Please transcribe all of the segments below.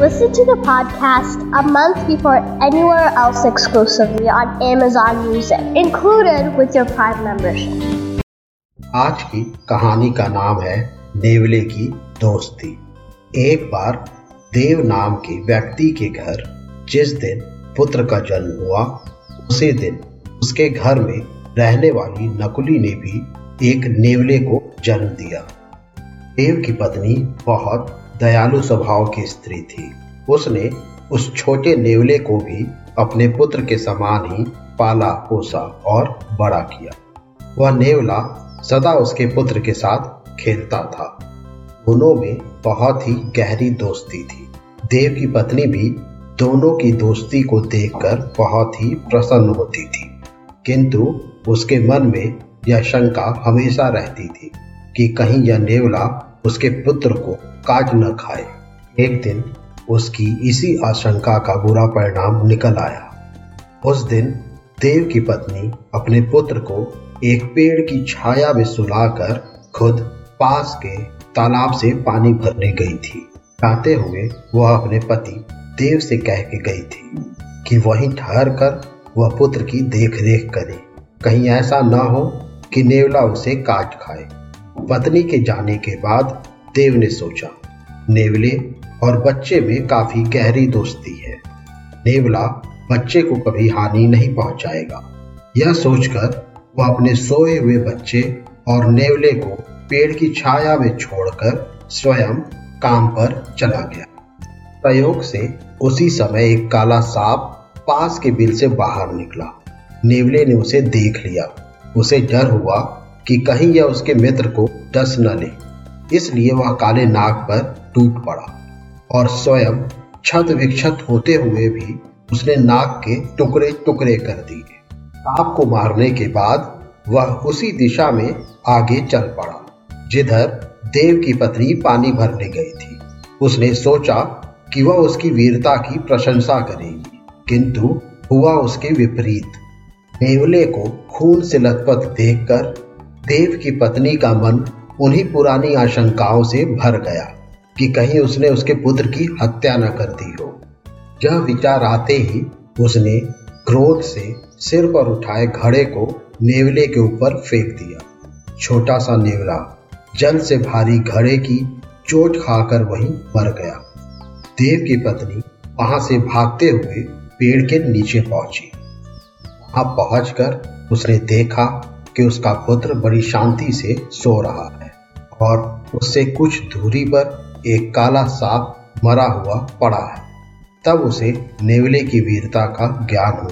Listen to the podcast a month before anywhere else exclusively on Amazon Music, included with your Prime membership. आज की कहानी का नाम है नेवले की दोस्ती एक बार देव नाम के व्यक्ति के घर जिस दिन पुत्र का जन्म हुआ उसी दिन उसके घर में रहने वाली नकुली ने भी एक नेवले को जन्म दिया देव की पत्नी बहुत दयालु स्वभाव की स्त्री थी। उसने उस छोटे नेवले को भी अपने पुत्र के समान ही पाला, पोसा और बड़ा किया। वह नेवला सदा उसके पुत्र के साथ खेलता था। दोनों में बहुत ही गहरी दोस्ती थी। देव की पत्नी भी दोनों की दोस्ती को देखकर बहुत ही प्रसन्न होती थी। किंतु उसके मन में यह शंका हमेशा रहती थी कि कहीं यह नेवला उसके पुत्र को काट न खाए। एक दिन उसकी इसी आशंका का बुरा परिणाम निकल आया। उस दिन देव की पत्नी अपने पुत्र को एक पेड़ की छाया में सुलाकर खुद पास के तालाब से पानी भरने गई थी। आते हुए वह अपने पति देव से कह के गई थी कि वहीं ठहर कर वह पुत्र की देख रेख करे। कहीं ऐसा न हो कि नेवला उसे काट खाए। पत्नी के जाने के बाद देव ने सोचा, नेवले और बच्चे में काफ़ी गहरी दोस्ती है। नेवला बच्चे को कभी हानि नहीं पहुंचाएगा। यह सोचकर वह अपने सोए हुए बच्चे और नेवले को पेड़ की छाया में छोड़कर स्वयं काम पर चला गया। प्रयोग से उसी समय एक काला सांप पास के बिल से बाहर निकला। नेवले ने उसे देख लिया। उसे डर हुआ कि कहीं यह उसके मित्र को डस न ले। इसलिए वह काले नाग पर टूट पड़ा और स्वयं छत विक्षत होते हुए भी उसने नाग के टुकड़े टुकड़े कर दिए। सांप को मारने के बाद वह उसी दिशा में आगे चल पड़ा, जिधर देव की पत्नी पानी भरने गई थी। उसने सोचा कि वह उसकी वीरता की प्रशंसा करेगी, किंतु हुआ उसके विपरीत। नेवले को खून से लथपथ देखकर देव की पत्नी का मन उन्हीं पुरानी आशंकाओं से भर गया कि कहीं उसने उसके पुत्र की हत्या न कर दी हो। यह विचार आते ही उसने क्रोध से सिर पर उठाए घड़े को नेवले के ऊपर फेंक दिया। छोटा सा नेवला जल से भारी घड़े की चोट खाकर वहीं मर गया। देव की पत्नी वहाँ से भागते हुए पेड़ के नीचे पहुँची। वहाँ पहुंचकर उसने देखा कि उसका पुत्र बड़ी शांति से सो रहा है और उससे कुछ दूरी पर एक काला सांप मरा हुआ पड़ा है। तब उसे नेवले की वीरता का ज्ञान हो।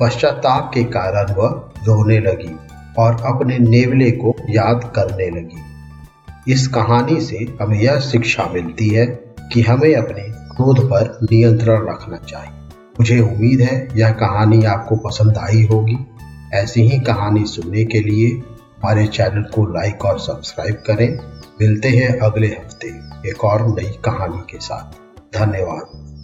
पश्चाताप के कारण वह रोने लगी और अपने नेवले को याद करने लगी। इस कहानी से हमें यह शिक्षा मिलती है कि हमें अपने क्रोध पर नियंत्रण रखना चाहिए। मुझे उम्मीद है यह कहानी आपको पसंद आई होगी। ऐसी ही कहानी सुनने के लिए हमारे चैनल को लाइक और सब्सक्राइब करें। मिलते हैं अगले हफ़्ते एक और नई कहानी के साथ। धन्यवाद।